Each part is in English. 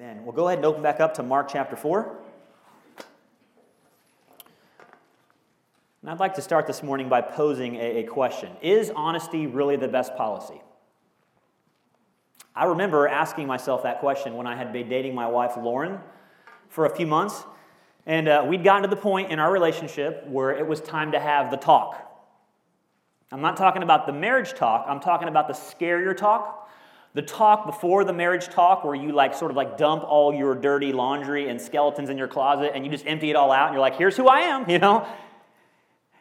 Amen. Well, go ahead and open back up to Mark chapter 4. And I'd like to start this morning by posing a, a question Is honesty really the best policy? I remember asking myself that question when I had been dating my wife, Lauren, for a few months. And uh, we'd gotten to the point in our relationship where it was time to have the talk. I'm not talking about the marriage talk, I'm talking about the scarier talk. The talk before the marriage talk, where you like sort of like dump all your dirty laundry and skeletons in your closet and you just empty it all out and you're like, here's who I am, you know?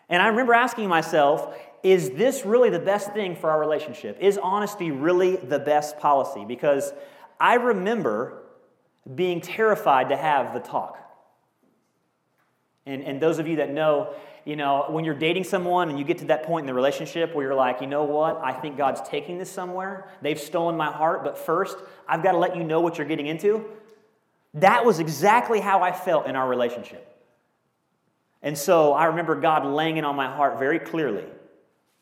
And I remember asking myself, is this really the best thing for our relationship? Is honesty really the best policy? Because I remember being terrified to have the talk. And, and those of you that know, you know, when you're dating someone and you get to that point in the relationship where you're like, you know what, I think God's taking this somewhere. They've stolen my heart, but first, I've got to let you know what you're getting into. That was exactly how I felt in our relationship. And so I remember God laying it on my heart very clearly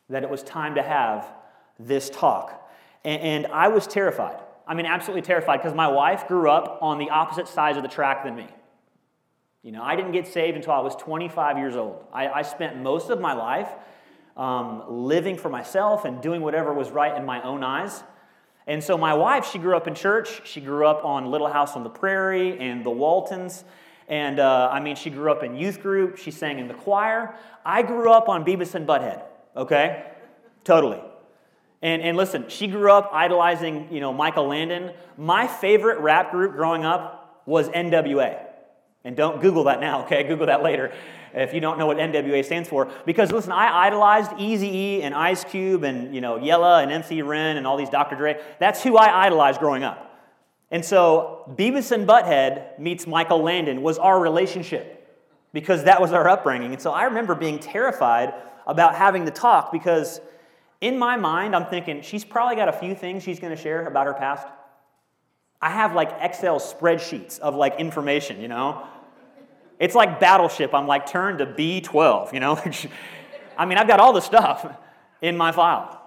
that it was time to have this talk. And, I was terrified. I mean, absolutely terrified because my wife grew up on the opposite sides of the track than me. You know, I didn't get saved until I was 25 years old. I, I spent most of my life um, living for myself and doing whatever was right in my own eyes. And so my wife, she grew up in church. She grew up on Little House on the Prairie and the Waltons. And uh, I mean, she grew up in youth group. She sang in the choir. I grew up on Beavis and Butthead, okay? Totally. And, and listen, she grew up idolizing, you know, Michael Landon. My favorite rap group growing up was NWA. And don't Google that now, okay? Google that later if you don't know what NWA stands for. Because listen, I idolized Easy E and Ice Cube and you know Yella and MC Ren and all these Dr. Dre. That's who I idolized growing up. And so Beavis and Butthead meets Michael Landon was our relationship because that was our upbringing. And so I remember being terrified about having the talk because in my mind, I'm thinking she's probably got a few things she's going to share about her past. I have like Excel spreadsheets of like information, you know? It's like Battleship. I'm like, turn to B12, you know? I mean, I've got all the stuff in my file.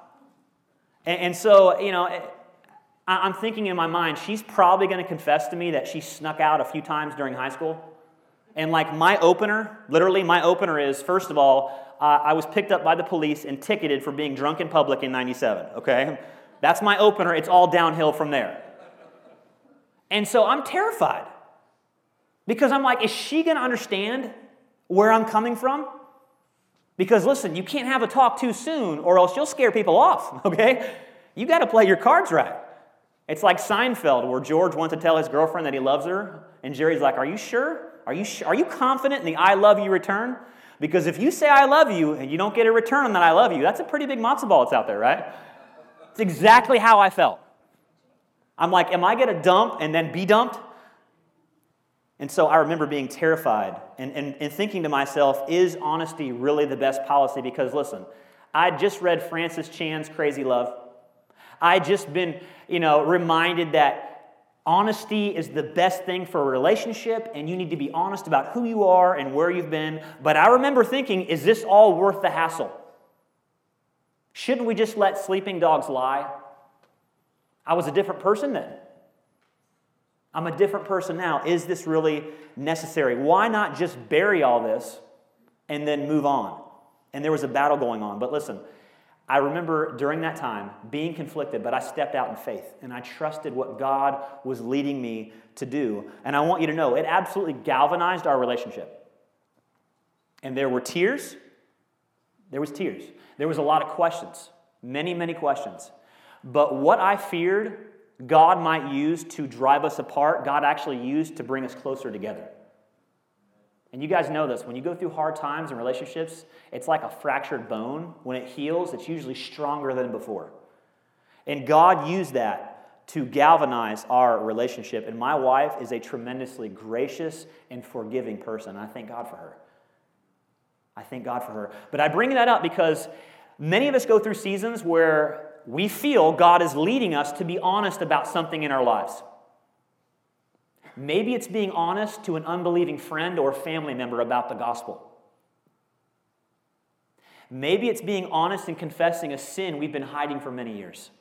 And, and so, you know, I'm thinking in my mind, she's probably going to confess to me that she snuck out a few times during high school. And like my opener, literally, my opener is first of all, uh, I was picked up by the police and ticketed for being drunk in public in 97, okay? That's my opener. It's all downhill from there. And so I'm terrified. Because I'm like, is she going to understand where I'm coming from? Because listen, you can't have a talk too soon or else you'll scare people off, okay? You got to play your cards right. It's like Seinfeld, where George wants to tell his girlfriend that he loves her, and Jerry's like, Are you sure? Are you, sh- are you confident in the I love you return? Because if you say I love you and you don't get a return on that I love you, that's a pretty big matzo ball that's out there, right? It's exactly how I felt. I'm like, Am I going to dump and then be dumped? And so I remember being terrified and, and, and thinking to myself, is honesty really the best policy? Because listen, I just read Francis Chan's Crazy Love. I just been, you know, reminded that honesty is the best thing for a relationship and you need to be honest about who you are and where you've been. But I remember thinking, is this all worth the hassle? Shouldn't we just let sleeping dogs lie? I was a different person then. I'm a different person now. Is this really necessary? Why not just bury all this and then move on? And there was a battle going on. But listen, I remember during that time being conflicted, but I stepped out in faith and I trusted what God was leading me to do. And I want you to know it absolutely galvanized our relationship. And there were tears. There was tears. There was a lot of questions, many, many questions. But what I feared God might use to drive us apart, God actually used to bring us closer together. And you guys know this. When you go through hard times in relationships, it's like a fractured bone. When it heals, it's usually stronger than before. And God used that to galvanize our relationship. And my wife is a tremendously gracious and forgiving person. I thank God for her. I thank God for her. But I bring that up because many of us go through seasons where we feel God is leading us to be honest about something in our lives. Maybe it's being honest to an unbelieving friend or family member about the gospel. Maybe it's being honest and confessing a sin we've been hiding for many years.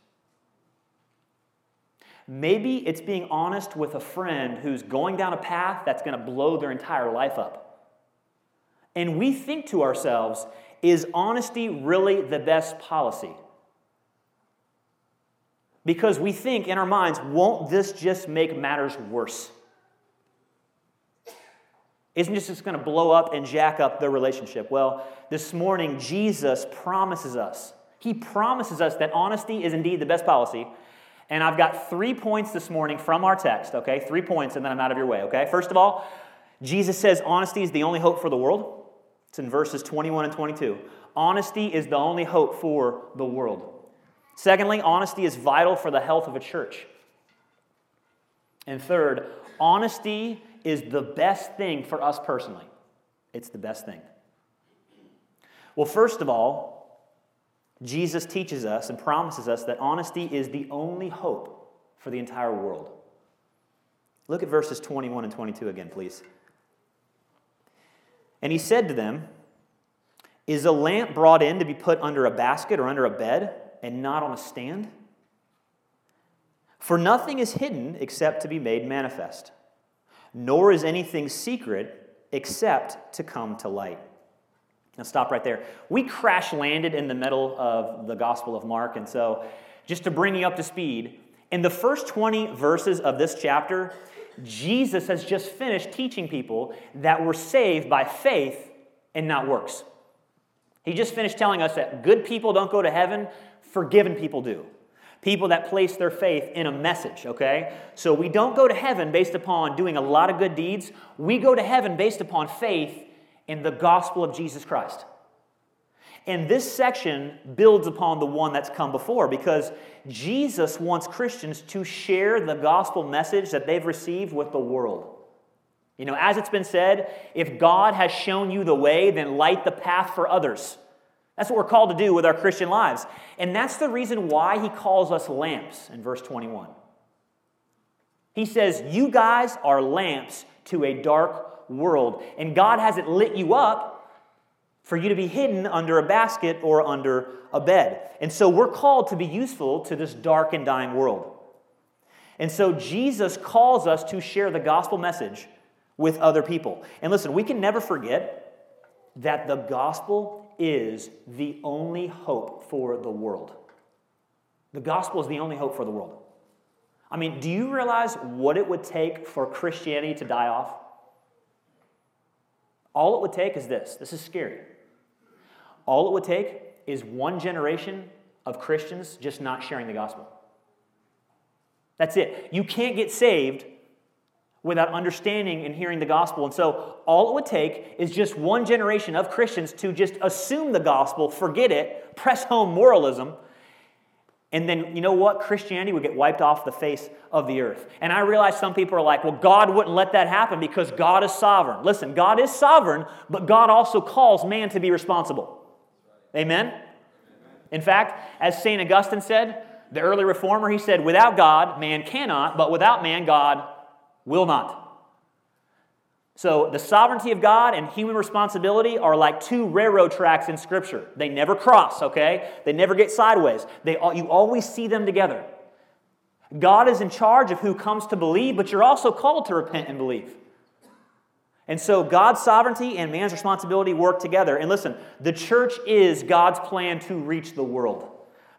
Maybe it's being honest with a friend who's going down a path that's going to blow their entire life up. And we think to ourselves, is honesty really the best policy? Because we think in our minds, won't this just make matters worse? Isn't this just going to blow up and jack up the relationship? Well, this morning, Jesus promises us. He promises us that honesty is indeed the best policy. And I've got three points this morning from our text, okay? Three points, and then I'm out of your way, okay? First of all, Jesus says honesty is the only hope for the world. It's in verses 21 and 22. Honesty is the only hope for the world. Secondly, honesty is vital for the health of a church. And third, honesty is the best thing for us personally. It's the best thing. Well, first of all, Jesus teaches us and promises us that honesty is the only hope for the entire world. Look at verses 21 and 22 again, please. And he said to them, Is a lamp brought in to be put under a basket or under a bed and not on a stand? For nothing is hidden except to be made manifest nor is anything secret except to come to light. Now, stop right there. We crash landed in the middle of the Gospel of Mark, and so just to bring you up to speed, in the first 20 verses of this chapter, Jesus has just finished teaching people that we're saved by faith and not works. He just finished telling us that good people don't go to heaven, forgiven people do people that place their faith in a message, okay? So we don't go to heaven based upon doing a lot of good deeds. We go to heaven based upon faith in the gospel of Jesus Christ. And this section builds upon the one that's come before because Jesus wants Christians to share the gospel message that they've received with the world. You know, as it's been said, if God has shown you the way, then light the path for others. That's what we're called to do with our Christian lives. And that's the reason why he calls us lamps in verse 21. He says, You guys are lamps to a dark world. And God hasn't lit you up for you to be hidden under a basket or under a bed. And so we're called to be useful to this dark and dying world. And so Jesus calls us to share the gospel message with other people. And listen, we can never forget that the gospel is the only hope for the world. The gospel is the only hope for the world. I mean, do you realize what it would take for Christianity to die off? All it would take is this. This is scary. All it would take is one generation of Christians just not sharing the gospel. That's it. You can't get saved without understanding and hearing the gospel. And so, all it would take is just one generation of Christians to just assume the gospel, forget it, press home moralism, and then, you know what? Christianity would get wiped off the face of the earth. And I realize some people are like, well, God wouldn't let that happen because God is sovereign. Listen, God is sovereign, but God also calls man to be responsible. Amen? In fact, as St. Augustine said, the early reformer, he said, without God, man cannot, but without man, God will not. So, the sovereignty of God and human responsibility are like two railroad tracks in Scripture. They never cross, okay? They never get sideways. They, you always see them together. God is in charge of who comes to believe, but you're also called to repent and believe. And so, God's sovereignty and man's responsibility work together. And listen, the church is God's plan to reach the world.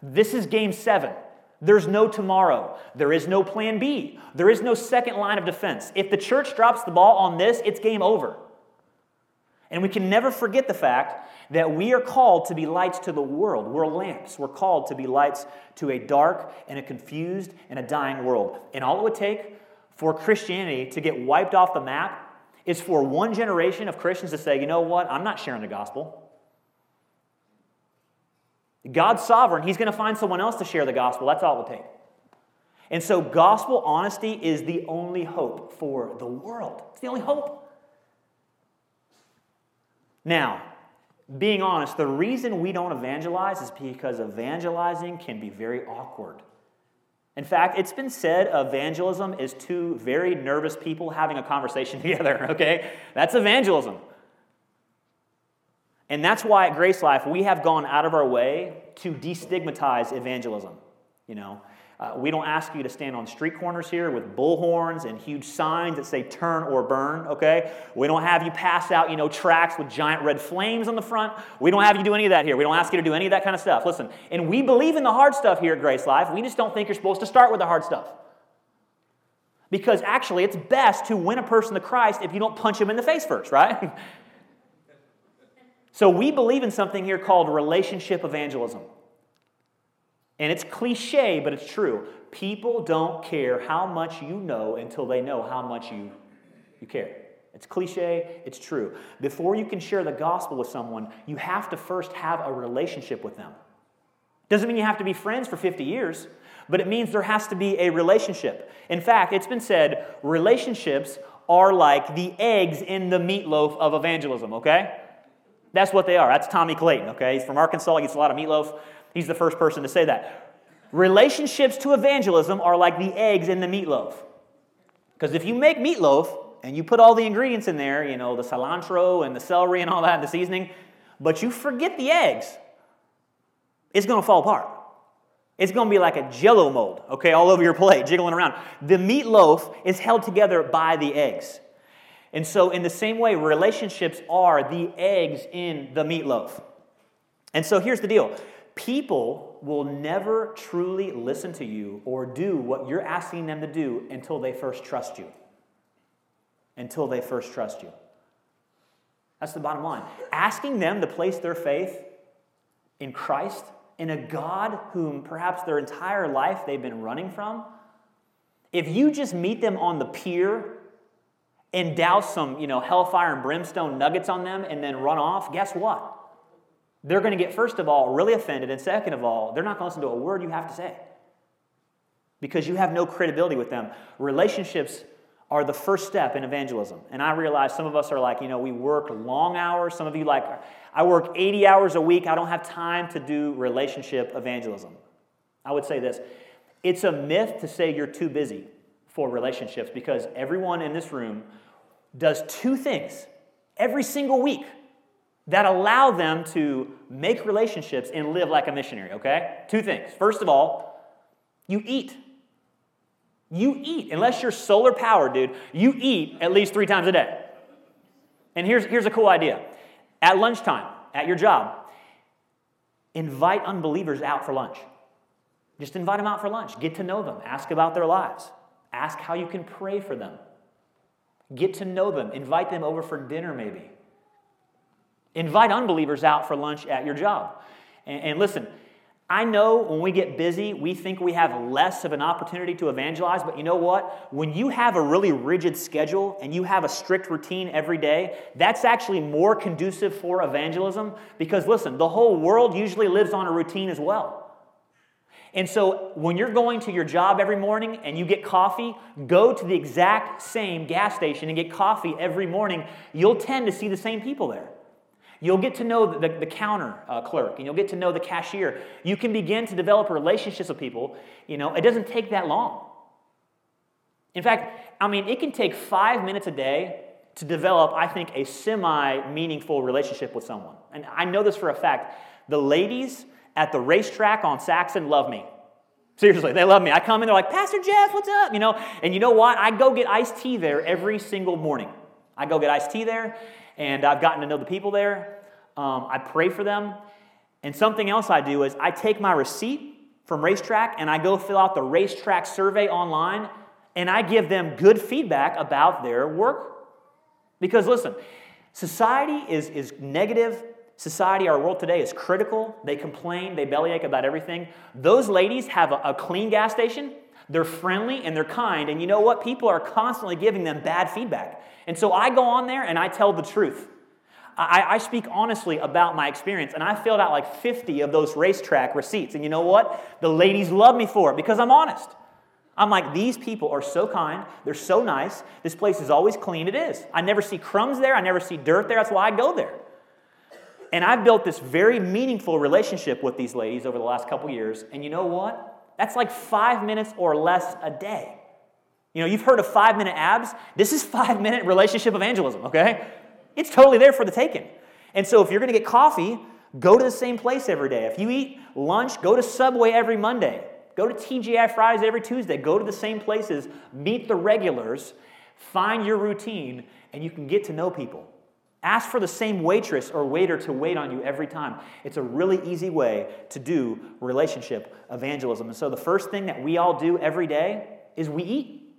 This is game seven. There's no tomorrow. There is no plan B. There is no second line of defense. If the church drops the ball on this, it's game over. And we can never forget the fact that we are called to be lights to the world. We're lamps. We're called to be lights to a dark and a confused and a dying world. And all it would take for Christianity to get wiped off the map is for one generation of Christians to say, you know what, I'm not sharing the gospel. God's sovereign. He's going to find someone else to share the gospel. That's all it will take. And so, gospel honesty is the only hope for the world. It's the only hope. Now, being honest, the reason we don't evangelize is because evangelizing can be very awkward. In fact, it's been said evangelism is two very nervous people having a conversation together, okay? That's evangelism. And that's why at Grace Life, we have gone out of our way to destigmatize evangelism. You know, Uh, we don't ask you to stand on street corners here with bullhorns and huge signs that say turn or burn, okay? We don't have you pass out, you know, tracks with giant red flames on the front. We don't have you do any of that here. We don't ask you to do any of that kind of stuff. Listen, and we believe in the hard stuff here at Grace Life. We just don't think you're supposed to start with the hard stuff. Because actually, it's best to win a person to Christ if you don't punch him in the face first, right? so we believe in something here called relationship evangelism. And it's cliche, but it's true. People don't care how much you know until they know how much you, you care. It's cliche, it's true. Before you can share the gospel with someone, you have to first have a relationship with them. Doesn't mean you have to be friends for 50 years, but it means there has to be a relationship. In fact, it's been said relationships are like the eggs in the meatloaf of evangelism, okay? That's what they are. That's Tommy Clayton, okay? He's from Arkansas, he eats a lot of meatloaf. He's the first person to say that. Relationships to evangelism are like the eggs in the meatloaf. Because if you make meatloaf and you put all the ingredients in there, you know, the cilantro and the celery and all that, and the seasoning, but you forget the eggs, it's going to fall apart. It's going to be like a jello mold, okay, all over your plate, jiggling around. The meatloaf is held together by the eggs. And so, in the same way, relationships are the eggs in the meatloaf. And so, here's the deal People will never truly listen to you or do what you're asking them to do until they first trust you. Until they first trust you. That's the bottom line. Asking them to place their faith in Christ, in a God whom perhaps their entire life they've been running from, if you just meet them on the pier and douse some, you know, hellfire and brimstone nuggets on them and then run off, guess what? They're going to get, first of all, really offended, and second of all, they're not going to listen to a word you have to say because you have no credibility with them. Relationships are the first step in evangelism. And I realize some of us are like, you know, we work long hours. Some of you like, I work 80 hours a week. I don't have time to do relationship evangelism. I would say this it's a myth to say you're too busy for relationships because everyone in this room does two things every single week that allow them to make relationships and live like a missionary, okay? Two things. First of all, you eat. You eat. Unless you're solar powered, dude, you eat at least three times a day. And here's, here's a cool idea at lunchtime, at your job, invite unbelievers out for lunch. Just invite them out for lunch. Get to know them. Ask about their lives. Ask how you can pray for them. Get to know them. Invite them over for dinner, maybe. Invite unbelievers out for lunch at your job. And, and, listen, I know when we get busy, we think we have less of an opportunity to evangelize, but you know what? When you have a really rigid schedule and you have a strict routine every day, that's actually more conducive for evangelism because, listen, the whole world usually lives on a routine as well. And so when you're going to your job every morning and you get coffee, go to the exact same gas station and get coffee every morning. You'll tend to see the same people there. You'll get to know the, the counter uh, clerk and you'll get to know the cashier. You can begin to develop relationships with people. You know, it doesn't take that long. In fact, I mean, it can take five minutes a day to develop, I think, a semi meaningful relationship with someone. And I know this for a fact. The ladies at the RaceTrac on Saxon love me. Seriously, they love me. I come in, they're like, Pastor Jeff, what's up? You know, and you know what? I go get iced tea there every single morning. I go get iced tea there, and I've gotten to know the people there. Um, I pray for them. And something else I do is I take my receipt from RaceTrac and I go fill out the RaceTrac survey online and I give them good feedback about their work. Because listen, society is, is negative. Society, our world today is critical. They complain, they bellyache about everything. Those ladies have a, a clean gas station. They're friendly and they're kind. And you know what? People are constantly giving them bad feedback. And so I go on there and I tell the truth. I, I, speak honestly about my experience, and I filled out like 50 of those RaceTrac receipts. And you know what? The ladies love me for it because I'm honest. I'm like, these people are so kind. They're so nice. This place is always clean. It is. I never see crumbs there. I never see dirt there. That's why I go there. And I've built this very meaningful relationship with these ladies over the last couple years. And you know what? That's like five minutes or less a day. You know, you've heard of five minute abs. This is five minute relationship evangelism, okay? It's totally there for the taking. And so if you're to get coffee, go to the same place every day. If you eat lunch, go to Subway every Monday. Go to TGI Fridays every Tuesday. Go to the same places, meet the regulars, find your routine, and you can get to know people. Ask for the same waitress or waiter to wait on you every time. It's a really easy way to do relationship evangelism. And so, the first thing that we all do every day is we eat.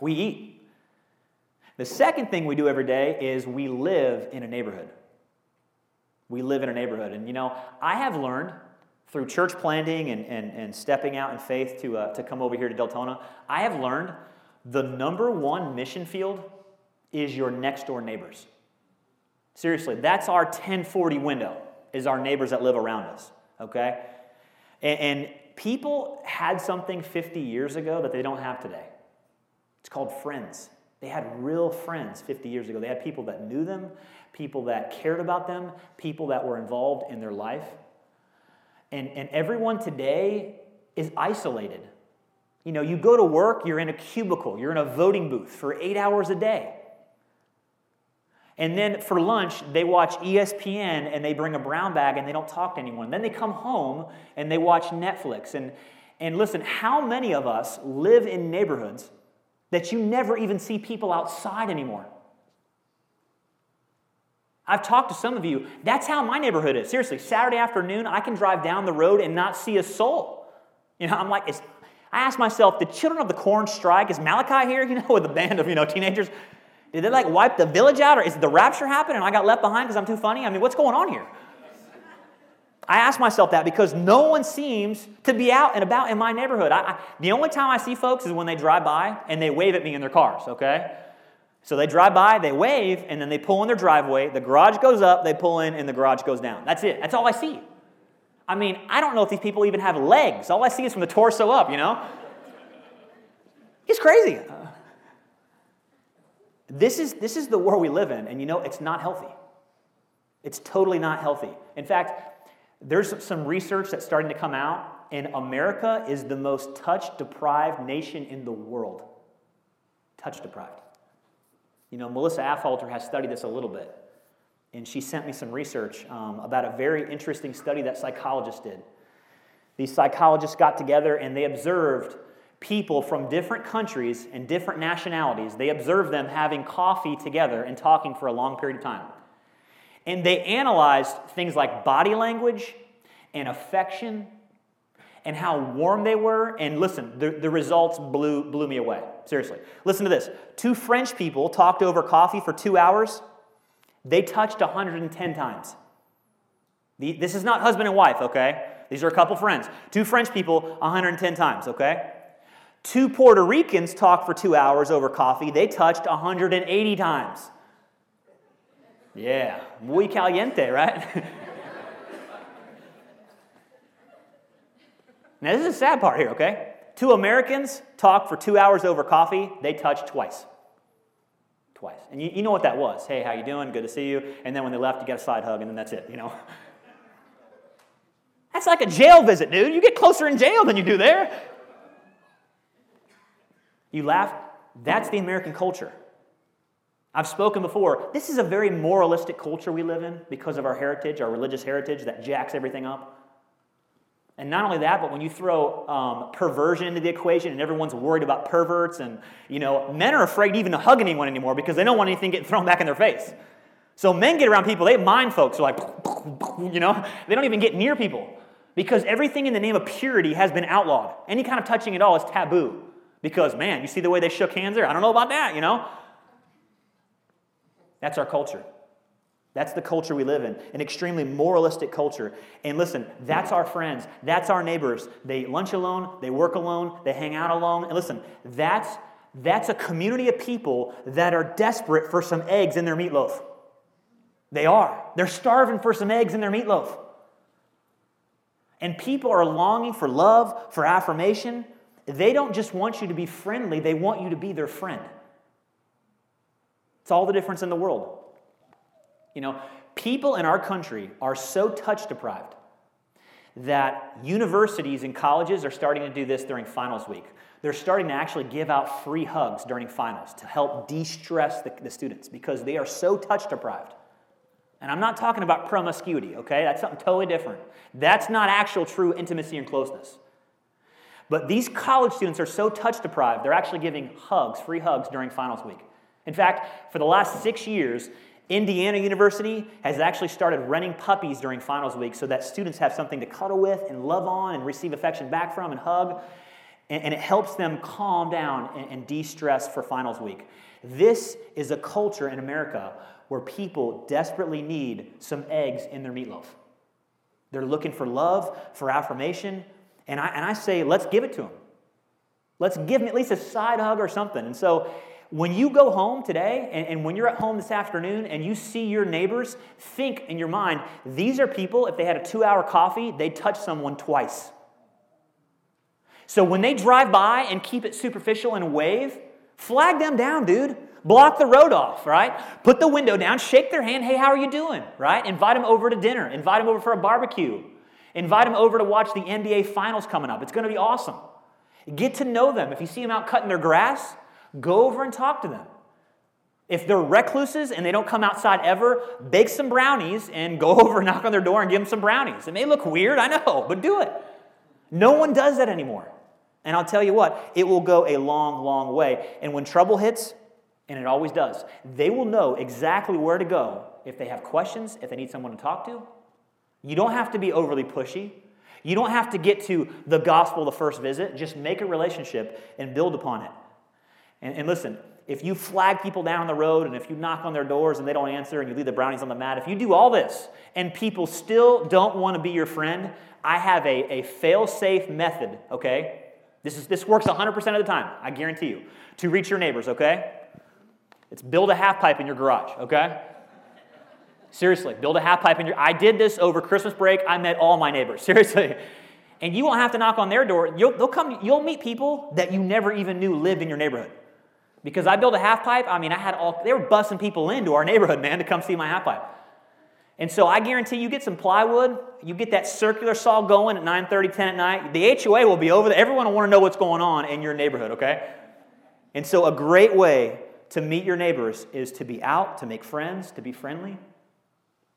We eat. The second thing we do every day is we live in a neighborhood. We live in a neighborhood. And you know, I have learned through church planting and, and, and stepping out in faith to, uh, to come over here to Deltona, I have learned the number one mission field is your next door neighbors. Seriously, that's our 1040 window, is our neighbors that live around us, okay? And, and people had something 50 years ago that they don't have today. It's called friends. They had real friends 50 years ago. They had people that knew them, people that cared about them, people that were involved in their life. And, and everyone today is isolated. You know, you go to work, you're in a cubicle, you're in a voting booth for eight hours a day. And then for lunch, they watch ESPN and they bring a brown bag and they don't talk to anyone. Then they come home and they watch Netflix. And, and listen, how many of us live in neighborhoods that you never even see people outside anymore? I've talked to some of you. That's how my neighborhood is. Seriously, Saturday afternoon, I can drive down the road and not see a soul. You know, I'm like, I ask myself, the children of the corn strike? Is Malachi here? You know, with a band of you know teenagers. Did they like wipe the village out, or is the rapture happen and I got left behind because I'm too funny? I mean, what's going on here? I ask myself that because no one seems to be out and about in my neighborhood. I, I, the only time I see folks is when they drive by and they wave at me in their cars, okay? So they drive by, they wave, and then they pull in their driveway. The garage goes up, they pull in, and the garage goes down. That's it. That's all I see. I mean, I don't know if these people even have legs. All I see is from the torso up, you know? It's crazy. This is, this is the world we live in, and you know, it's not healthy. It's totally not healthy. In fact, there's some research that's starting to come out, and America is the most touch deprived nation in the world. Touch deprived. You know, Melissa Affolter has studied this a little bit, and she sent me some research um, about a very interesting study that psychologists did. These psychologists got together and they observed people from different countries and different nationalities, they observed them having coffee together and talking for a long period of time. And they analyzed things like body language and affection and how warm they were. And listen, the, the results blew, blew me away. Seriously. Listen to this. Two French people talked over coffee for two hours. They touched 110 times. The, this is not husband and wife, okay? These are a couple friends. Two French people, 110 times, okay? Two Puerto Ricans talked for two hours over coffee. They touched 180 times. Yeah, muy caliente, right? now, this is the sad part here, okay? Two Americans talked for two hours over coffee. They touched twice. Twice. And you, you know what that was. Hey, how you doing? Good to see you. And then when they left, you get a side hug, and then that's it, you know? That's like a jail visit, dude. You get closer in jail than you do there. You laugh? That's the American culture. I've spoken before. This is a very moralistic culture we live in because of our heritage, our religious heritage that jacks everything up. And not only that, but when you throw um, perversion into the equation and everyone's worried about perverts, and you know, men are afraid even to hug anyone anymore because they don't want anything getting thrown back in their face. So men get around people, they mind folks, they're like, you know, they don't even get near people because everything in the name of purity has been outlawed. Any kind of touching at all is taboo. Because, man, you see the way they shook hands there? I don't know about that, you know? That's our culture. That's the culture we live in, an extremely moralistic culture. And listen, that's our friends, that's our neighbors. They lunch alone, they work alone, they hang out alone. And listen, that's, that's a community of people that are desperate for some eggs in their meatloaf. They are. They're starving for some eggs in their meatloaf. And people are longing for love, for affirmation, they don't just want you to be friendly, they want you to be their friend. It's all the difference in the world. You know, people in our country are so touch deprived that universities and colleges are starting to do this during finals week. They're starting to actually give out free hugs during finals to help de stress the, the, students because they are so touch deprived. And I'm not talking about promiscuity, okay? That's something totally different. That's not actual true intimacy and closeness. But these college students are so touch deprived, they're actually giving hugs, free hugs during finals week. In fact, for the last six years, Indiana University has actually started renting puppies during finals week so that students have something to cuddle with and love on and receive affection back from and hug. And, it helps them calm down and, and de stress for finals week. This is a culture in America where people desperately need some eggs in their meatloaf. They're looking for love, for affirmation, and I, and I say, let's give it to them. Let's give them at least a side hug or something. And so when you go home today and, and, when you're at home this afternoon and you see your neighbors, think in your mind, these are people, if they had a two hour coffee, they'd touch someone twice. So when they drive by and keep it superficial and wave, flag them down, dude. Block the road off, right? Put the window down, shake their hand. Hey, how are you doing? Right? Invite them over to dinner. Invite them over for a barbecue. Invite them over to watch the NBA finals coming up. It's going to be awesome. Get to know them. If you see them out cutting their grass, go over and talk to them. If they're recluses and they don't come outside ever, bake some brownies and go over, and knock on their door, and give them some brownies. It may look weird, I know, but do it. No one does that anymore. And I'll tell you what, it will go a long, long way. And when trouble hits, and it always does, they will know exactly where to go if they have questions, if they need someone to talk to. You don't have to be overly pushy. You don't have to get to the gospel the first visit. Just make a relationship and build upon it. And, and listen, if you flag people down the road and if you knock on their doors and they don't answer and you leave the brownies on the mat, if you do all this and people still don't want to be your friend, I have a, a fail safe method, okay? This, is, this works 100% of the time, I guarantee you, to reach your neighbors, okay? It's build a half pipe in your garage, okay? Seriously, build a half pipe in your. I did this over Christmas break. I met all my neighbors. Seriously. And you won't have to knock on their door. You'll, they'll come, you'll meet people that you never even knew lived in your neighborhood. Because I built a half pipe, I mean, I had all, they were busting people into our neighborhood, man, to come see my half pipe. And so I guarantee you get some plywood, you get that circular saw going at 9 30, 10 at night, the HOA will be over there. Everyone will want to know what's going on in your neighborhood, okay? And so a great way to meet your neighbors is to be out, to make friends, to be friendly,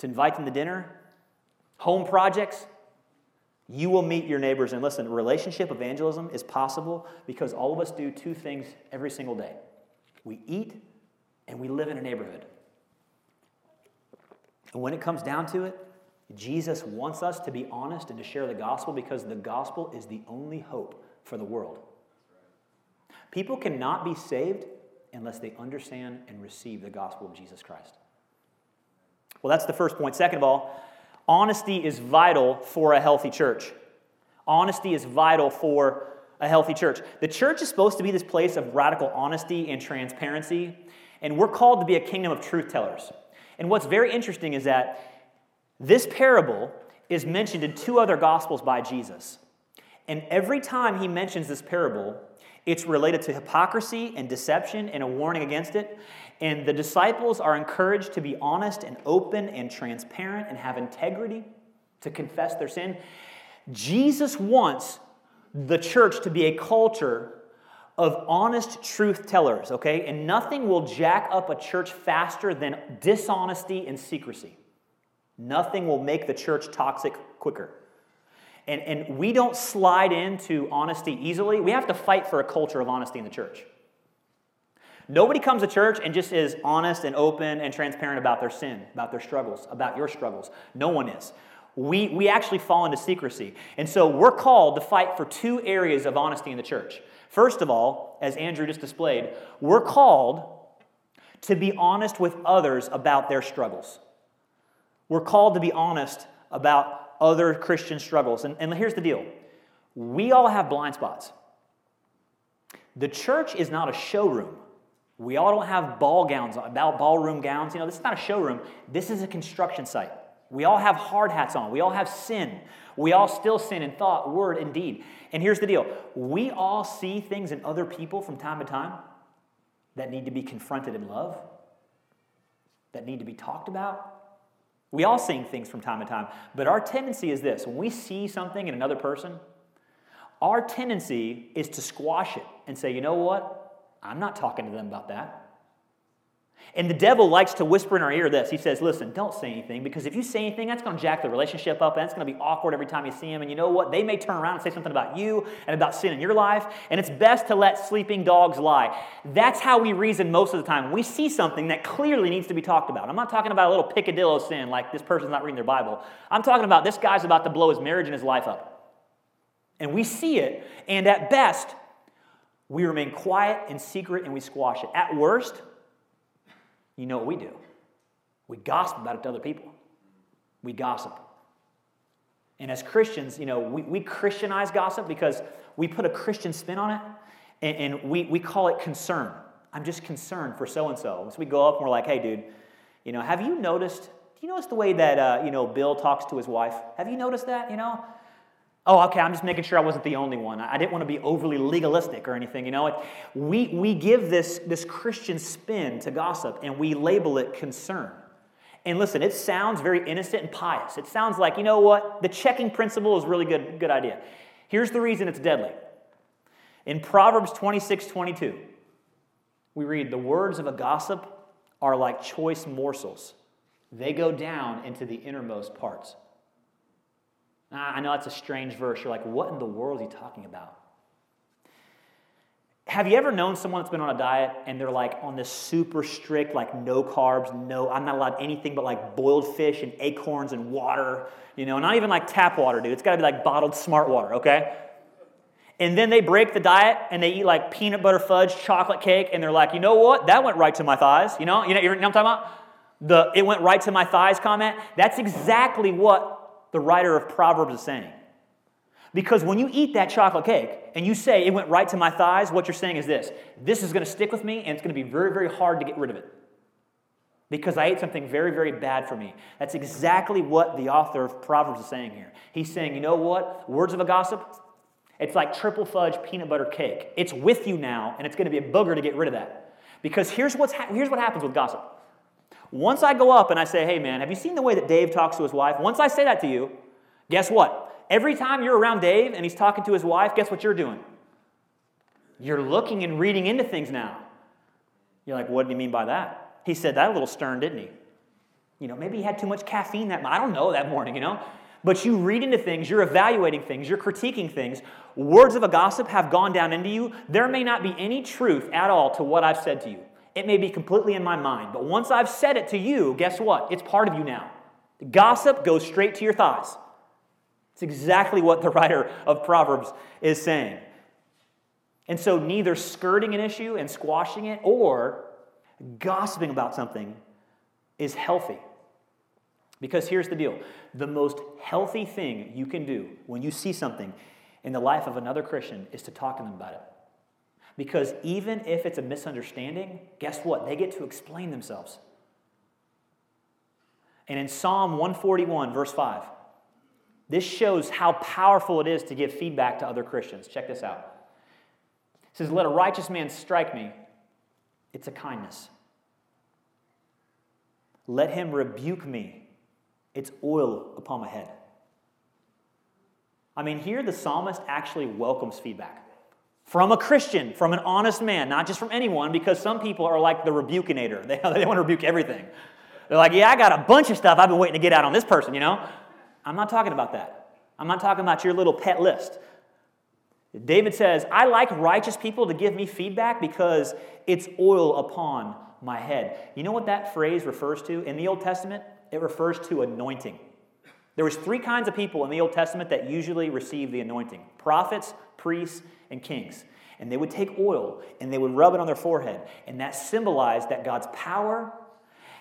to invite them to dinner, home projects. You will meet your neighbors. And listen, relationship evangelism is possible because all of us do two things every single day we eat and we live in a neighborhood. And when it comes down to it, Jesus wants us to be honest and to share the gospel because the gospel is the only hope for the world. People cannot be saved unless they understand and receive the gospel of Jesus Christ. Well, that's the first point. Second of all, honesty is vital for a healthy church. Honesty is vital for a healthy church. The church is supposed to be this place of radical honesty and transparency, and we're called to be a kingdom of truth tellers. And what's very interesting is that this parable is mentioned in two other gospels by Jesus. And every time he mentions this parable, it's related to hypocrisy and deception and a warning against it. And the disciples are encouraged to be honest and open and transparent and have integrity to confess their sin. Jesus wants the church to be a culture of honest truth tellers, okay? And nothing will jack up a church faster than dishonesty and secrecy. Nothing will make the church toxic quicker. And, and we don't slide into honesty easily. We have to fight for a culture of honesty in the church. Nobody comes to church and just is honest and open and transparent about their sin, about their struggles, about your struggles. No one is. We, we actually fall into secrecy. And so we're called to fight for two areas of honesty in the church. First of all, as Andrew just displayed, we're called to be honest with others about their struggles. We're called to be honest about other Christian struggles. And, and here's the deal we all have blind spots. The church is not a showroom. We all don't have ball gowns, about ballroom gowns. You know, this is not a showroom. This is a construction site. We all have hard hats on. We all have sin. We all still sin in thought, word, and deed. And here's the deal we all see things in other people from time to time that need to be confronted in love, that need to be talked about, we all sing things from time to time, but our tendency is this when we see something in another person, our tendency is to squash it and say, you know what? I'm not talking to them about that. And the devil likes to whisper in our ear this. He says, Listen, don't say anything because if you say anything, that's going to jack the relationship up and it's going to be awkward every time you see him. And you know what? They may turn around and say something about you and about sin in your life. And it's best to let sleeping dogs lie. That's how we reason most of the time. We see something that clearly needs to be talked about. I'm not talking about a little picadillo sin like this person's not reading their Bible. I'm talking about this guy's about to blow his marriage and his life up. And we see it. And at best, we remain quiet and secret and we squash it. At worst, you know what we do? We gossip about it to other people. We gossip. And as Christians, you know, we, we Christianize gossip because we put a Christian spin on it and, and we, we call it concern. I'm just concerned for so and so. So we go up and we're like, hey, dude, you know, have you noticed, do you notice the way that, uh, you know, Bill talks to his wife? Have you noticed that, you know? Oh, okay, I'm just making sure I wasn't the only one. I didn't want to be overly legalistic or anything, you know. We, we give this, this Christian spin to gossip and we label it concern. And listen, it sounds very innocent and pious. It sounds like, you know what, the checking principle is really good, good idea. Here's the reason it's deadly. In Proverbs 26 22, we read, The words of a gossip are like choice morsels, they go down into the innermost parts. Ah, I know that's a strange verse. You're like, what in the world is he talking about? Have you ever known someone that's been on a diet and they're like on this super strict, like no carbs, no, I'm not allowed anything but like boiled fish and acorns and water, you know, not even like tap water, dude. It's got to be like bottled smart water, okay? And then they break the diet and they eat like peanut butter fudge chocolate cake and they're like, you know what? That went right to my thighs. You know, you know, you know what I'm talking about? The it went right to my thighs comment. That's exactly what the writer of Proverbs is saying. Because when you eat that chocolate cake and you say it went right to my thighs, what you're saying is this this is going to stick with me and it's going to be very, very hard to get rid of it. Because I ate something very, very bad for me. That's exactly what the author of Proverbs is saying here. He's saying, you know what? Words of a gossip, it's like triple fudge peanut butter cake. It's with you now, and it's going to be a booger to get rid of that. Because here's, what's ha- here's what happens with gossip once I go up and I say, hey man, have you seen the way that Dave talks to his wife? Once I say that to you, guess what? Every time you're around Dave and he's talking to his wife, guess what you're doing? You're looking and reading into things now. You're like, what do you mean by that? He said that a little stern, didn't he? You know, maybe he had too much caffeine that I don't know that morning, you know? But you read into things, you're evaluating things, you're critiquing things. Words of a gossip have gone down into you. There may not be any truth at all to what I've said to you. It may be completely in my mind, but once I've said it to you, guess what? It's part of you now. Gossip goes straight to your thighs. It's exactly what the writer of Proverbs is saying. And so, neither skirting an issue and squashing it or gossiping about something is healthy. Because here's the deal the most healthy thing you can do when you see something in the life of another Christian is to talk to them about it. Because even if it's a misunderstanding, guess what? They get to explain themselves. And in Psalm 141, verse 5, this shows how powerful it is to give feedback to other Christians. Check this out. It says, Let a righteous man strike me. It's a kindness. Let him rebuke me. It's oil upon my head. I mean, here the psalmist actually welcomes feedback from a Christian, from an honest man, not just from anyone, because some people are like the rebukinator. They, they want to rebuke everything. They're like, yeah, I got a bunch of stuff I've been waiting to get out on this person, you know? I'm not talking about that. I'm not talking about your little pet list. David says, I like righteous people to give me feedback because it's oil upon my head. You know what that phrase refers to? In the Old Testament, it refers to anointing. There was three kinds of people in the Old Testament that usually received the anointing prophets, priests, and kings. And they would take oil and they would rub it on their forehead. And that symbolized that God's power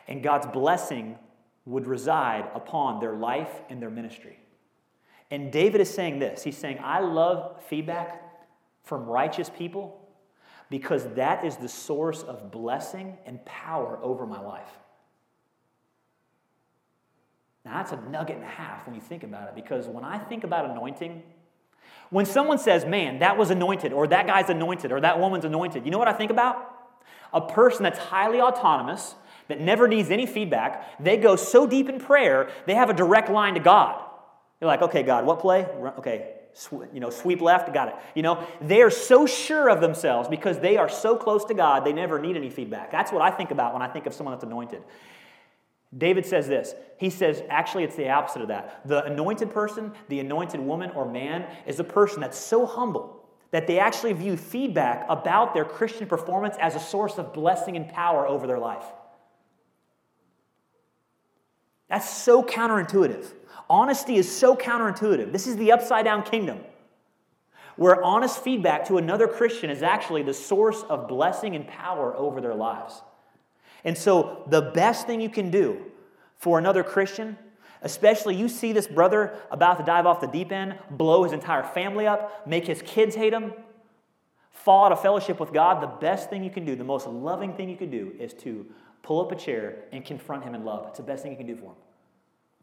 and God's blessing would reside upon their life and their ministry. And David is saying this He's saying, I love feedback from righteous people because that is the source of blessing and power over my life. Now, that's a nugget and a half when you think about it, because when I think about anointing, when someone says, man, that was anointed, or that guy's anointed, or that woman's anointed, you know what I think about? A person that's highly autonomous, that never needs any feedback. They go so deep in prayer, they have a direct line to God. They're like, okay, God, what play? Okay, you know, sweep left, got it. You know, they are so sure of themselves because they are so close to God, they never need any feedback. That's what I think about when I think of someone that's anointed. David says this. He says, actually, it's the opposite of that. The anointed person, the anointed woman or man, is a person that's so humble that they actually view feedback about their Christian performance as a source of blessing and power over their life. That's so counterintuitive. Honesty is so counterintuitive. This is the upside down kingdom where honest feedback to another Christian is actually the source of blessing and power over their lives. And so, the best thing you can do for another Christian, especially you see this brother about to dive off the deep end, blow his entire family up, make his kids hate him, fall out of fellowship with God, the best thing you can do, the most loving thing you can do, is to pull up a chair and confront him in love. It's the best thing you can do for him.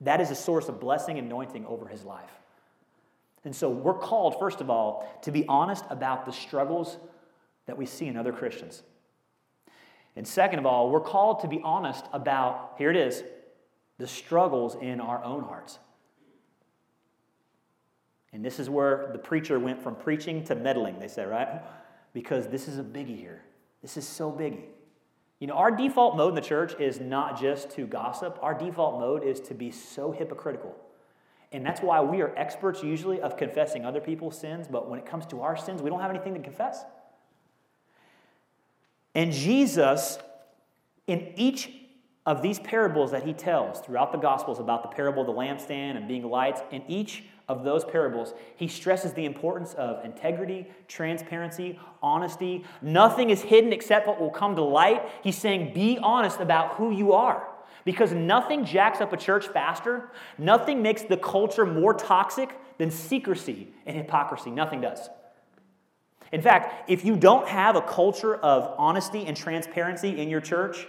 That is a source of blessing and anointing over his life. And so we're called, first of all, to be honest about the struggles that we see in other Christians. And second of all, we're called to be honest about, here it is, the struggles in our own hearts. And this is where the preacher went from preaching to meddling, they say, right? Because this is a biggie here. This is so biggie. You know, our default mode in the church is not just to gossip, our default mode is to be so hypocritical. And that's why we are experts usually of confessing other people's sins, but when it comes to our sins, we don't have anything to confess. And Jesus, in each of these parables that he tells throughout the Gospels about the parable of the lampstand and being lights, in each of those parables, he stresses the importance of integrity, transparency, honesty. Nothing is hidden except what will come to light. He's saying, be honest about who you are. Because nothing jacks up a church faster, nothing makes the culture more toxic than secrecy and hypocrisy. Nothing does. In fact, if you don't have a culture of honesty and transparency in your church,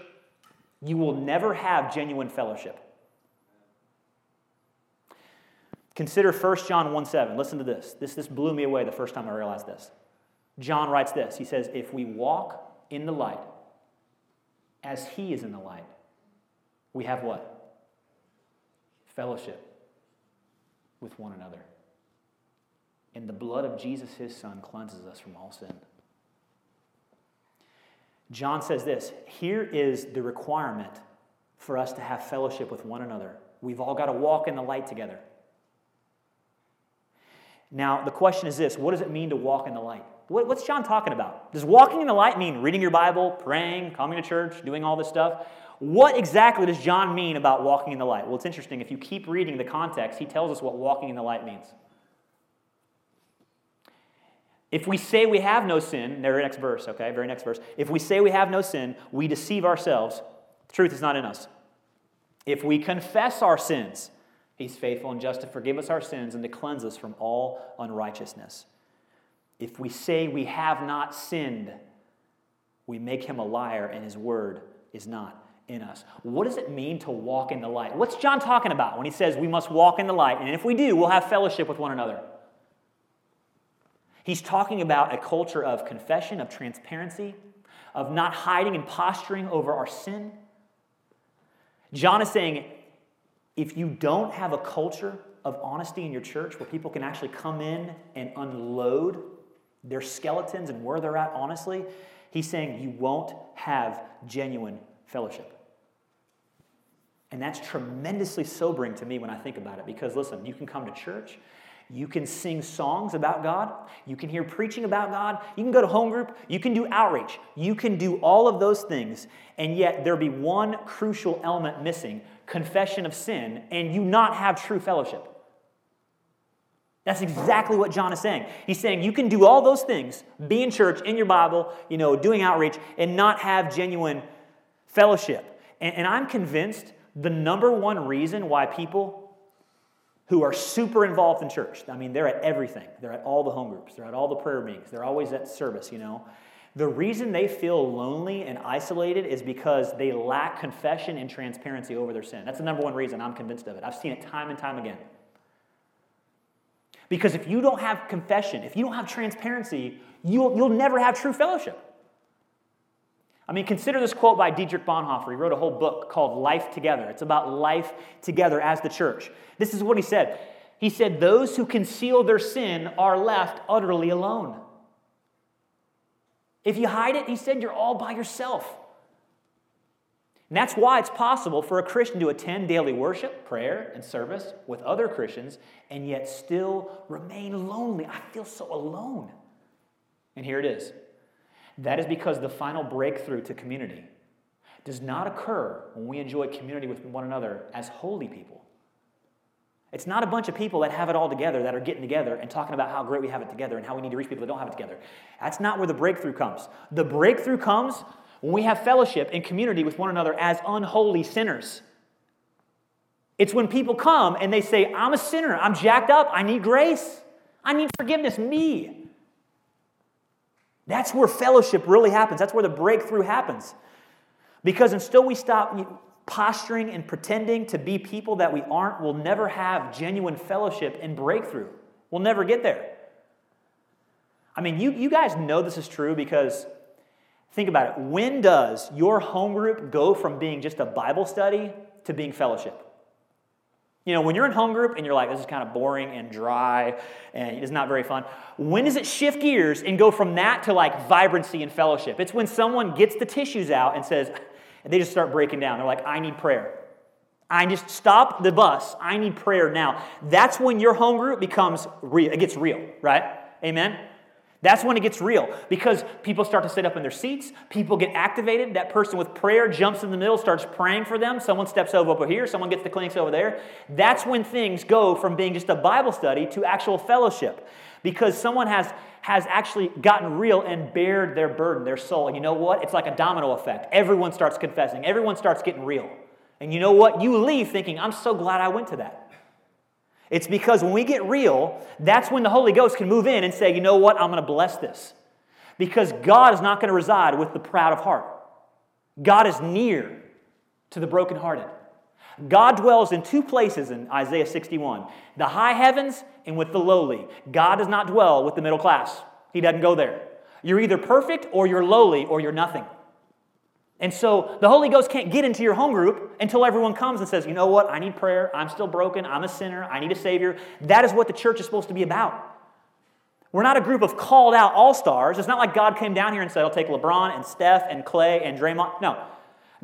you will never have genuine fellowship. Consider 1 John 1 7. Listen to this. this. This blew me away the first time I realized this. John writes this He says, If we walk in the light as he is in the light, we have what? Fellowship with one another. And the blood of Jesus, his son, cleanses us from all sin. John says this here is the requirement for us to have fellowship with one another. We've all got to walk in the light together. Now, the question is this what does it mean to walk in the light? what's John talking about? Does walking in the light mean reading your Bible, praying, coming to church, doing all this stuff? What exactly does John mean about walking in the light? Well, it's interesting. If you keep reading the context, he tells us what walking in the light means. If we say we have no sin, very next verse, okay, very next verse. If we say we have no sin, we deceive ourselves. The truth is not in us. If we confess our sins, He's faithful and just to forgive us our sins and to cleanse us from all unrighteousness. If we say we have not sinned, we make him a liar and his word is not in us. What does it mean to walk in the light? What's John talking about when he says we must walk in the light? And if we do, we'll have fellowship with one another. He's talking about a culture of confession, of transparency, of not hiding and posturing over our sin. John is saying if you don't have a culture of honesty in your church where people can actually come in and unload their skeletons and where they're at honestly, he's saying you won't have genuine fellowship. And that's tremendously sobering to me when I think about it because listen, you can come to church, you can sing songs about God. You can hear preaching about God. You can go to home group. You can do outreach. You can do all of those things. And yet, there be one crucial element missing confession of sin, and you not have true fellowship. That's exactly what John is saying. He's saying you can do all those things, be in church, in your Bible, you know, doing outreach, and not have genuine fellowship. And, and I'm convinced the number one reason why people who are super involved in church. I mean, they're at everything. They're at all the home groups, they're at all the prayer meetings, they're always at service, you know. The reason they feel lonely and isolated is because they lack confession and transparency over their sin. That's the number one reason I'm convinced of it. I've seen it time and time again. Because if you don't have confession, if you don't have transparency, you'll, you'll never have true fellowship. I mean, consider this quote by Dietrich Bonhoeffer. He wrote a whole book called Life Together. It's about life together as the church. This is what he said He said, Those who conceal their sin are left utterly alone. If you hide it, he said, you're all by yourself. And that's why it's possible for a Christian to attend daily worship, prayer, and service with other Christians and yet still remain lonely. I feel so alone. And here it is that is because the final breakthrough to community does not occur when we enjoy community with one another as holy people. It's not a bunch of people that have it all together that are getting together and talking about how great we have it together and how we need to reach people that don't have it together. That's not where the breakthrough comes. The breakthrough comes when we have fellowship and community with one another as unholy sinners. It's when people come and they say, I'm a sinner, I'm jacked up, I need grace, I need forgiveness, me. That's where fellowship really happens. That's where the breakthrough happens. Because until we stop posturing and pretending to be people that we aren't, we'll never have genuine fellowship and breakthrough. We'll never get there. I mean, you, you guys know this is true because think about it. When does your home group go from being just a Bible study to being fellowship? You know, when you're in home group and you're like, this is kind of boring and dry and it's not very fun, when does it shift gears and go from that to like vibrancy and fellowship? It's when someone gets the tissues out and says, and they just start breaking down. They're like, I need prayer. I just stop the bus. I need prayer now. That's when your home group becomes real. It gets real, right? Amen? That's when it gets real because people start to sit up in their seats. People get activated. That person with prayer jumps in the middle, starts praying for them. Someone steps over, over here. Someone gets the Kleenex over there. That's when things go from being just a Bible study to actual fellowship because someone has, has actually gotten real and bared their burden, their soul. And you know what? It's like a domino effect. Everyone starts confessing, everyone starts getting real. And you know what? You leave thinking, I'm so glad I went to that. It's because when we get real, that's when the Holy Ghost can move in and say, you know what, I'm going to bless this. Because God is not going to reside with the proud of heart. God is near to the brokenhearted. God dwells in two places in Isaiah 61 the high heavens and with the lowly. God does not dwell with the middle class, He doesn't go there. You're either perfect or you're lowly or you're nothing. And so the Holy Ghost can't get into your home group until everyone comes and says, you know what, I need prayer, I'm still broken, I'm a sinner, I need a Savior. That is what the church is supposed to be about. We're not a group of called out all stars. It's not like God came down here and said, I'll take LeBron and Steph and Clay and Draymond. No.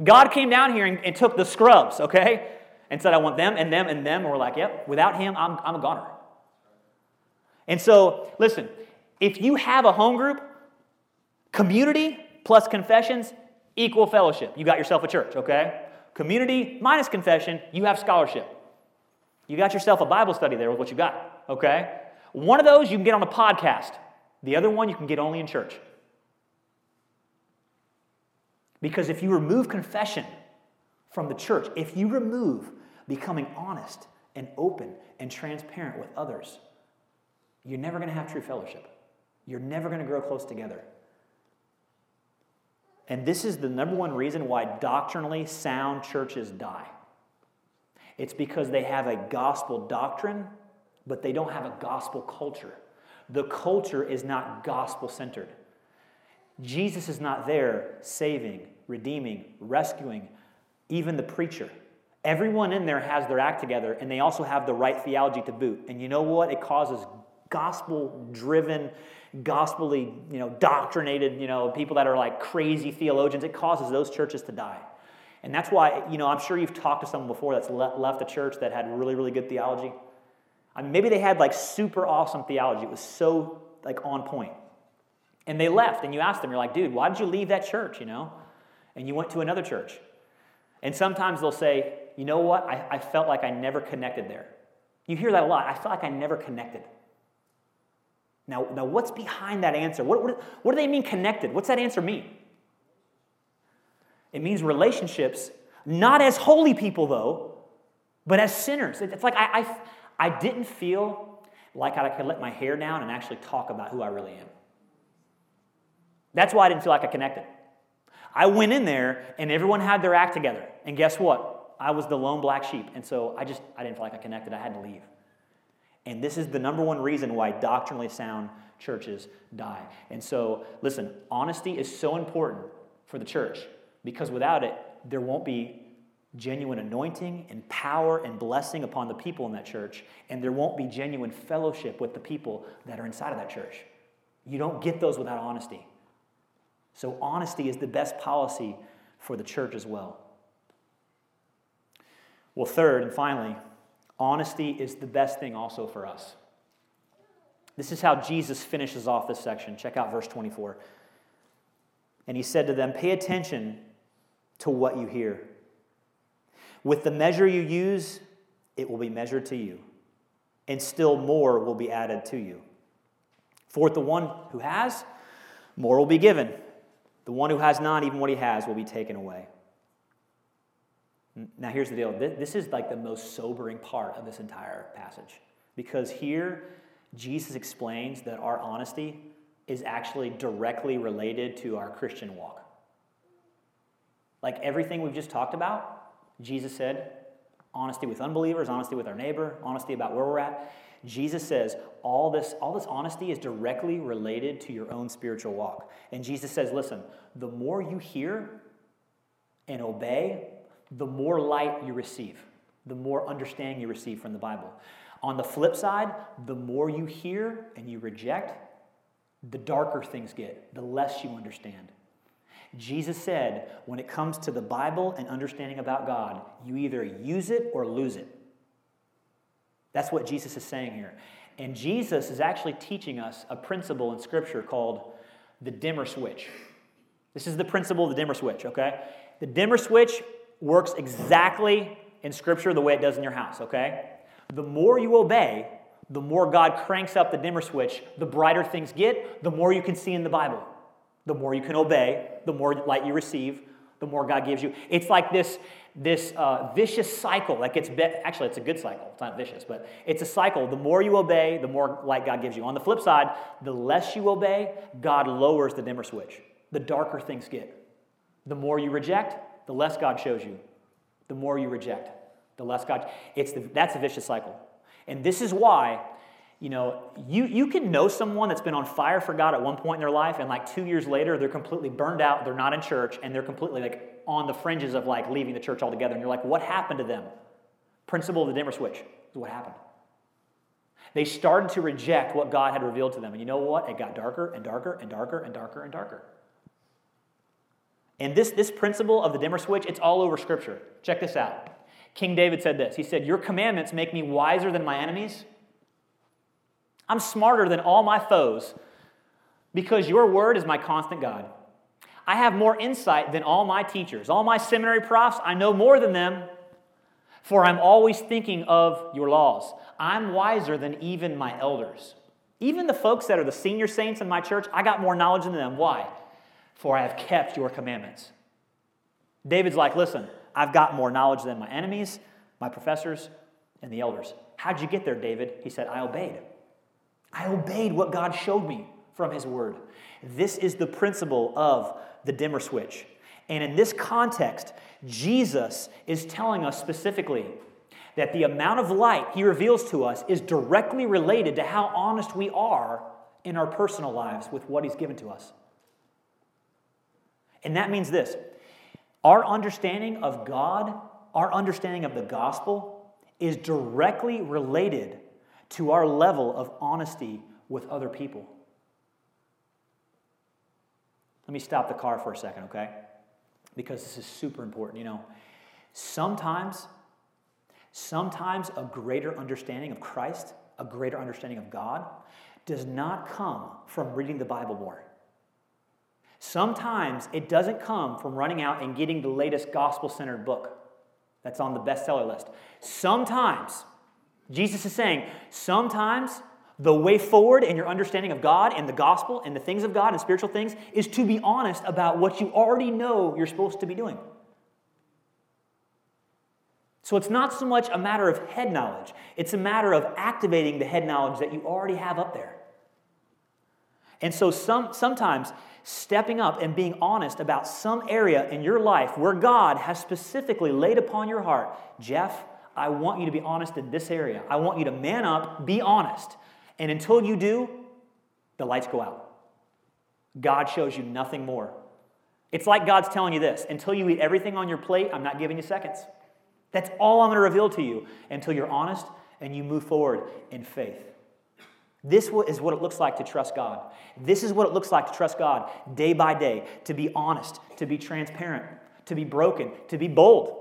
God came down here and, and took the scrubs, okay? And said, I want them and them and them. And we're like, yep, without him, I'm, I'm a goner. And so, listen, if you have a home group, community plus confessions equal fellowship. You got yourself a church, okay? Community minus confession, you have scholarship. You got yourself a Bible study there with what you got, okay? One of those you can get on a podcast, the other one you can get only in church. Because if you remove confession from the church, if you remove becoming honest and open and transparent with others, you're never going to have true fellowship. You're never going to grow close together. And this is the number one reason why doctrinally sound churches die. It's because they have a gospel doctrine, but they don't have a gospel culture. The culture is not gospel centered. Jesus is not there saving, redeeming, rescuing, even the preacher. Everyone in there has their act together, and they also have the right theology to boot. And you know what? It causes gospel driven gospelly, you know, doctrinated, you know, people that are like crazy theologians, it causes those churches to die. And that's why, you know, I'm sure you've talked to someone before that's left a church that had really, really good theology. I mean, maybe they had like super awesome theology. It was so like on point. And they left, and you asked them, you're like, dude, why did you leave that church, you know? And you went to another church. And sometimes they'll say, you know what? I, I felt like I never connected there. You hear that a lot. I felt like I never connected. Now, now what's behind that answer? What, what, what do they mean connected? What's that answer mean? It means relationships, not as holy people, though, but as sinners. It's like I, I, I didn't feel like I could let my hair down and actually talk about who I really am. That's why I didn't feel like I connected. I went in there and everyone had their act together. And guess what? I was the lone black sheep. And so I just, I didn't feel like I connected. I had to leave. And this is the number one reason why doctrinally sound churches die. And so, listen, honesty is so important for the church because without it, there won't be genuine anointing and power and blessing upon the people in that church, and there won't be genuine fellowship with the people that are inside of that church. You don't get those without honesty. So, honesty is the best policy for the church as well. Well, third and finally, honesty is the best thing also for us. This is how Jesus finishes off this section. Check out verse 24. And he said to them, Pay attention to what you hear. With the measure you use, it will be measured to you, and still more will be added to you. For the one who has, more will be given. The one who has not, even what he has, will be taken away. Now, here's the deal this is like the most sobering part of this entire passage. Because here, Jesus explains that our honesty is actually directly related to our Christian walk. Like everything we've just talked about, Jesus said honesty with unbelievers, honesty with our neighbor, honesty about where we're at. Jesus says all this, all this honesty is directly related to your own spiritual walk. And Jesus says, listen, the more you hear and obey, the more light you receive, the more understanding you receive from the Bible. On the flip side, the more you hear and you reject, the darker things get, the less you understand. Jesus said, when it comes to the Bible and understanding about God, you either use it or lose it. That's what Jesus is saying here. And Jesus is actually teaching us a principle in Scripture called the dimmer switch. This is the principle of the dimmer switch, okay? The dimmer switch works exactly in Scripture the way it does in your house, okay? The more you obey, the more God cranks up the dimmer switch, the brighter things get, the more you can see in the Bible. The more you can obey, the more light you receive, the more God gives you. It's like this, this uh, vicious cycle that gets be- actually it's a good cycle it's not vicious but it's a cycle the more you obey the more light god gives you on the flip side the less you obey god lowers the dimmer switch the darker things get the more you reject the less god shows you the more you reject the less god it's the, that's a vicious cycle and this is why you know, you, you can know someone that's been on fire for God at one point in their life, and like two years later, they're completely burned out, they're not in church, and they're completely like on the fringes of like leaving the church altogether. And you're like, what happened to them? Principle of the dimmer switch is what happened. They started to reject what God had revealed to them. And you know what? It got darker and darker and darker and darker and darker. And this, this principle of the dimmer switch, it's all over Scripture. Check this out. King David said this He said, Your commandments make me wiser than my enemies I'm smarter than all my foes because your word is my constant God. I have more insight than all my teachers. All my seminary profs, I know more than them, for I'm always thinking of your laws. I'm wiser than even my elders. Even the folks that are the senior saints in my church, I got more knowledge than them. Why? For I have kept your commandments. David's like, listen, I've got more knowledge than my enemies, my professors, and the elders. How'd you get there, David? He said, I obeyed. I obeyed what God showed me from His Word. This is the principle of the dimmer switch. And in this context, Jesus is telling us specifically that the amount of light He reveals to us is directly related to how honest we are in our personal lives with what He's given to us. And that means this our understanding of God, our understanding of the gospel, is directly related to our level of honesty with other people. Let me stop the car for a second, okay? Because this is super important. You know, sometimes, sometimes a greater understanding of Christ, a greater understanding of God, does not come from reading the Bible more. Sometimes it doesn't come from running out and getting the latest gospel centered book that's on the bestseller list. Sometimes Jesus is saying sometimes the way forward in your understanding of God and the gospel and the things of God and spiritual things is to be honest about what you already know you're supposed to be doing. So it's not so much a matter of head knowledge, it's a matter of activating the head knowledge that you already have up there. And so some, sometimes stepping up and being honest about some area in your life where God has specifically laid upon your heart, Jeff, I want you to be honest in this area. I want you to man up, be honest. And until you do, the lights go out. God shows you nothing more. It's like God's telling you this until you eat everything on your plate, I'm not giving you seconds. That's all I'm going to reveal to you until you're honest and you move forward in faith. This is what it looks like to trust God. This is what it looks like to trust God day by day, to be honest, to be transparent, to be broken, to be bold.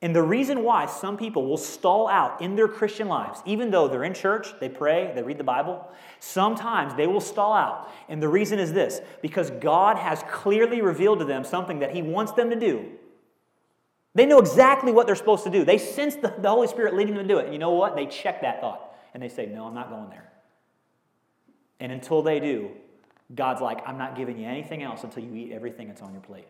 And the reason why some people will stall out in their Christian lives, even though they're in church, they pray, they read the Bible, sometimes they will stall out. And the reason is this because God has clearly revealed to them something that He wants them to do. They know exactly what they're supposed to do. They sense the, the Holy Spirit leading them to do it. And you know what? They check that thought and they say, No, I'm not going there. And until they do, God's like, I'm not giving you anything else until you eat everything that's on your plate.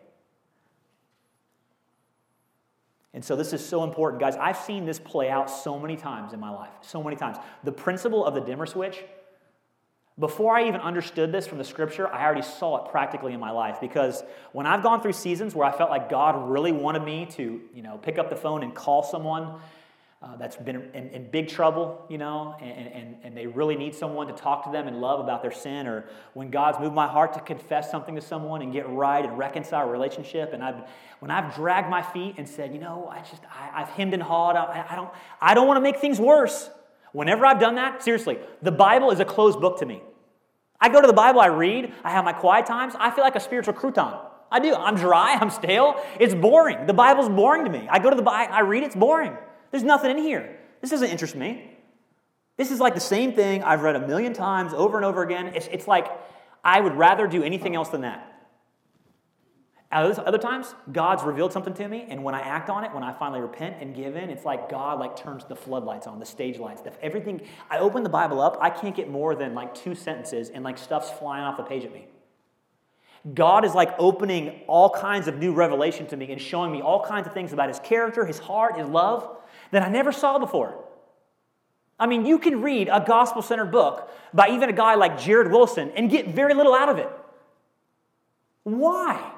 And so this is so important. Guys, I've seen this play out so many times in my life. So many times. The principle of the dimmer switch, before I even understood this from the scripture, I already saw it practically in my life because when I've gone through seasons where I felt like God really wanted me to, you know, pick up the phone and call someone uh, that's been in, in, big trouble, you know, and, and, and they really need someone to talk to them and love about their sin, or when God's moved my heart to confess something to someone and get right and reconcile a relationship, and I've, when I've dragged my feet and said, you know, I just, I, have hemmed and hawed, I, I don't, I don't want to make things worse. Whenever I've done that, seriously, the Bible is a closed book to me. I go to the Bible, I read, I have my quiet times, I feel like a spiritual crouton. I do. I'm dry, I'm stale, it's boring. The Bible's boring to me. I go to the Bible, I read, it's boring. There's nothing in here. This doesn't interest me. This is like the same thing I've read a million times over and over again. It's, it's like I would rather do anything else than that. Other times, God's revealed something to me, and when I act on it, when I finally repent and give in, it's like God like turns the floodlights on, the stage lights, stuff. Everything. I open the Bible up, I can't get more than like two sentences, and like stuff's flying off the page at me. God is like opening all kinds of new revelation to me and showing me all kinds of things about His character, His heart, His love that I never saw before. I mean, you can read a gospel centered book by even a guy like Jared Wilson and get very little out of it. Why?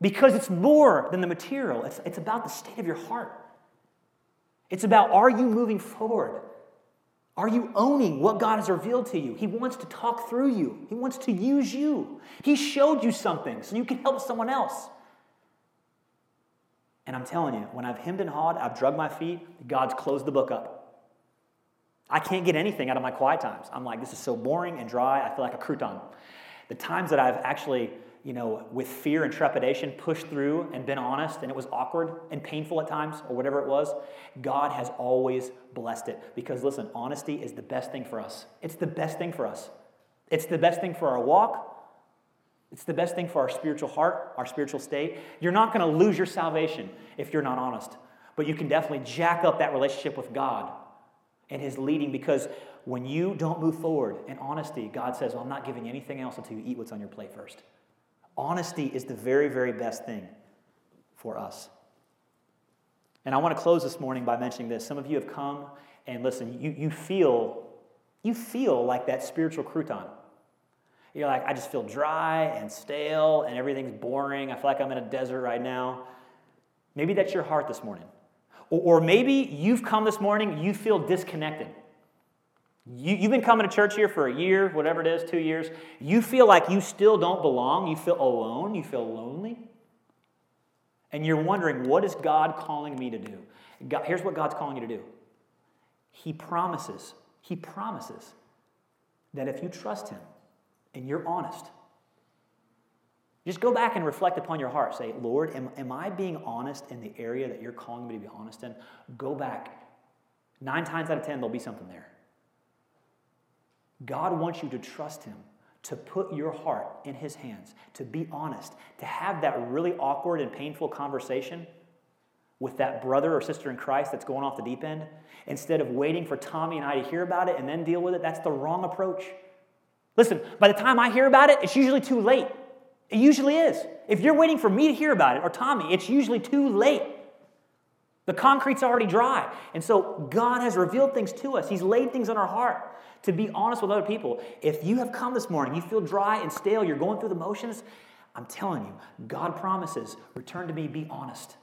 Because it's more than the material, it's, it's about the state of your heart. It's about are you moving forward? Are you owning what God has revealed to you? He wants to talk through you, He wants to use you. He showed you something so you can help someone else. And I'm telling you, when I've hemmed and hawed, I've drugged my feet, God's closed the book up. I can't get anything out of my quiet times. I'm like, this is so boring and dry. I feel like a crouton. The times that I've actually, you know, with fear and trepidation, pushed through and been honest, and it was awkward and painful at times, or whatever it was, God has always blessed it. Because listen, honesty is the best thing for us. It's the best thing for us. It's the best thing for our walk. It's the best thing for our spiritual heart, our spiritual state. You're not going to lose your salvation if you're not honest, but you can definitely jack up that relationship with God and His leading because when you don't move forward in honesty, God says, Well, I'm not giving you anything else until you eat what's on your plate first. Honesty is the very, very best thing for us. And I want to close this morning by mentioning this. Some of you have come and listen, you, you feel you feel like that spiritual crouton. You're like, I just feel dry and stale and everything's boring. I feel like I'm in a desert right now. Maybe that's your heart this morning. Or, or maybe you've come this morning, you feel disconnected. You, you've been coming to church here for a year, whatever it is, two years. You feel like you still don't belong. You feel alone. You feel lonely. And you're wondering, what is God calling me to do? God, here's what God's calling you to do He promises, He promises that if you trust Him, and you're honest, just go back and reflect upon your heart. Say, Lord, am, am I being honest in the area that you're calling me to be honest in? Go back. Nine times out of ten, there'll be something there. God wants you to trust Him, to put your heart in His hands, to be honest, to have that really awkward and painful conversation with that brother or sister in Christ that's going off the deep end. Instead of waiting for Tommy and I to hear about it and then deal with it, that's the wrong approach. Listen, by the time I hear about it, it's usually too late. It usually is. If you're waiting for me to hear about it or Tommy, it's usually too late. The concrete's already dry. And so God has revealed things to us. He's laid things on our heart to be honest with other people. If you have come this morning, you feel dry and stale, you're going through the motions, I'm telling you, God promises, return to me, be honest.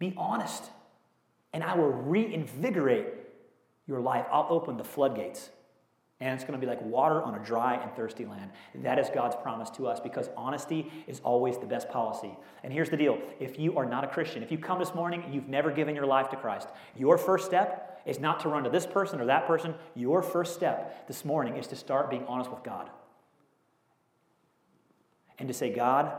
Be honest. And I will reinvigorate your life. I'll open the floodgates And it's going to be like water on a dry and thirsty land. That is God's promise to us because honesty is always the best policy. And here's the deal if you are not a Christian, if you come this morning you've never given your life to Christ, your first step is not to run to this person or that person. Your first step this morning is to start being honest with God. And to say, God,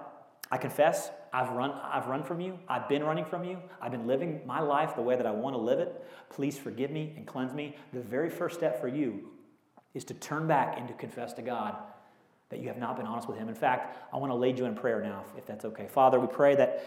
I confess I've run, I've run from you. I've been running from you. I've been living my life the way that I want to live it. Please forgive me and cleanse me. The very first step for you is to turn back and to confess to God that you have not been honest with Him. In fact, I want to lead you in prayer now, if that's okay. Father, we pray that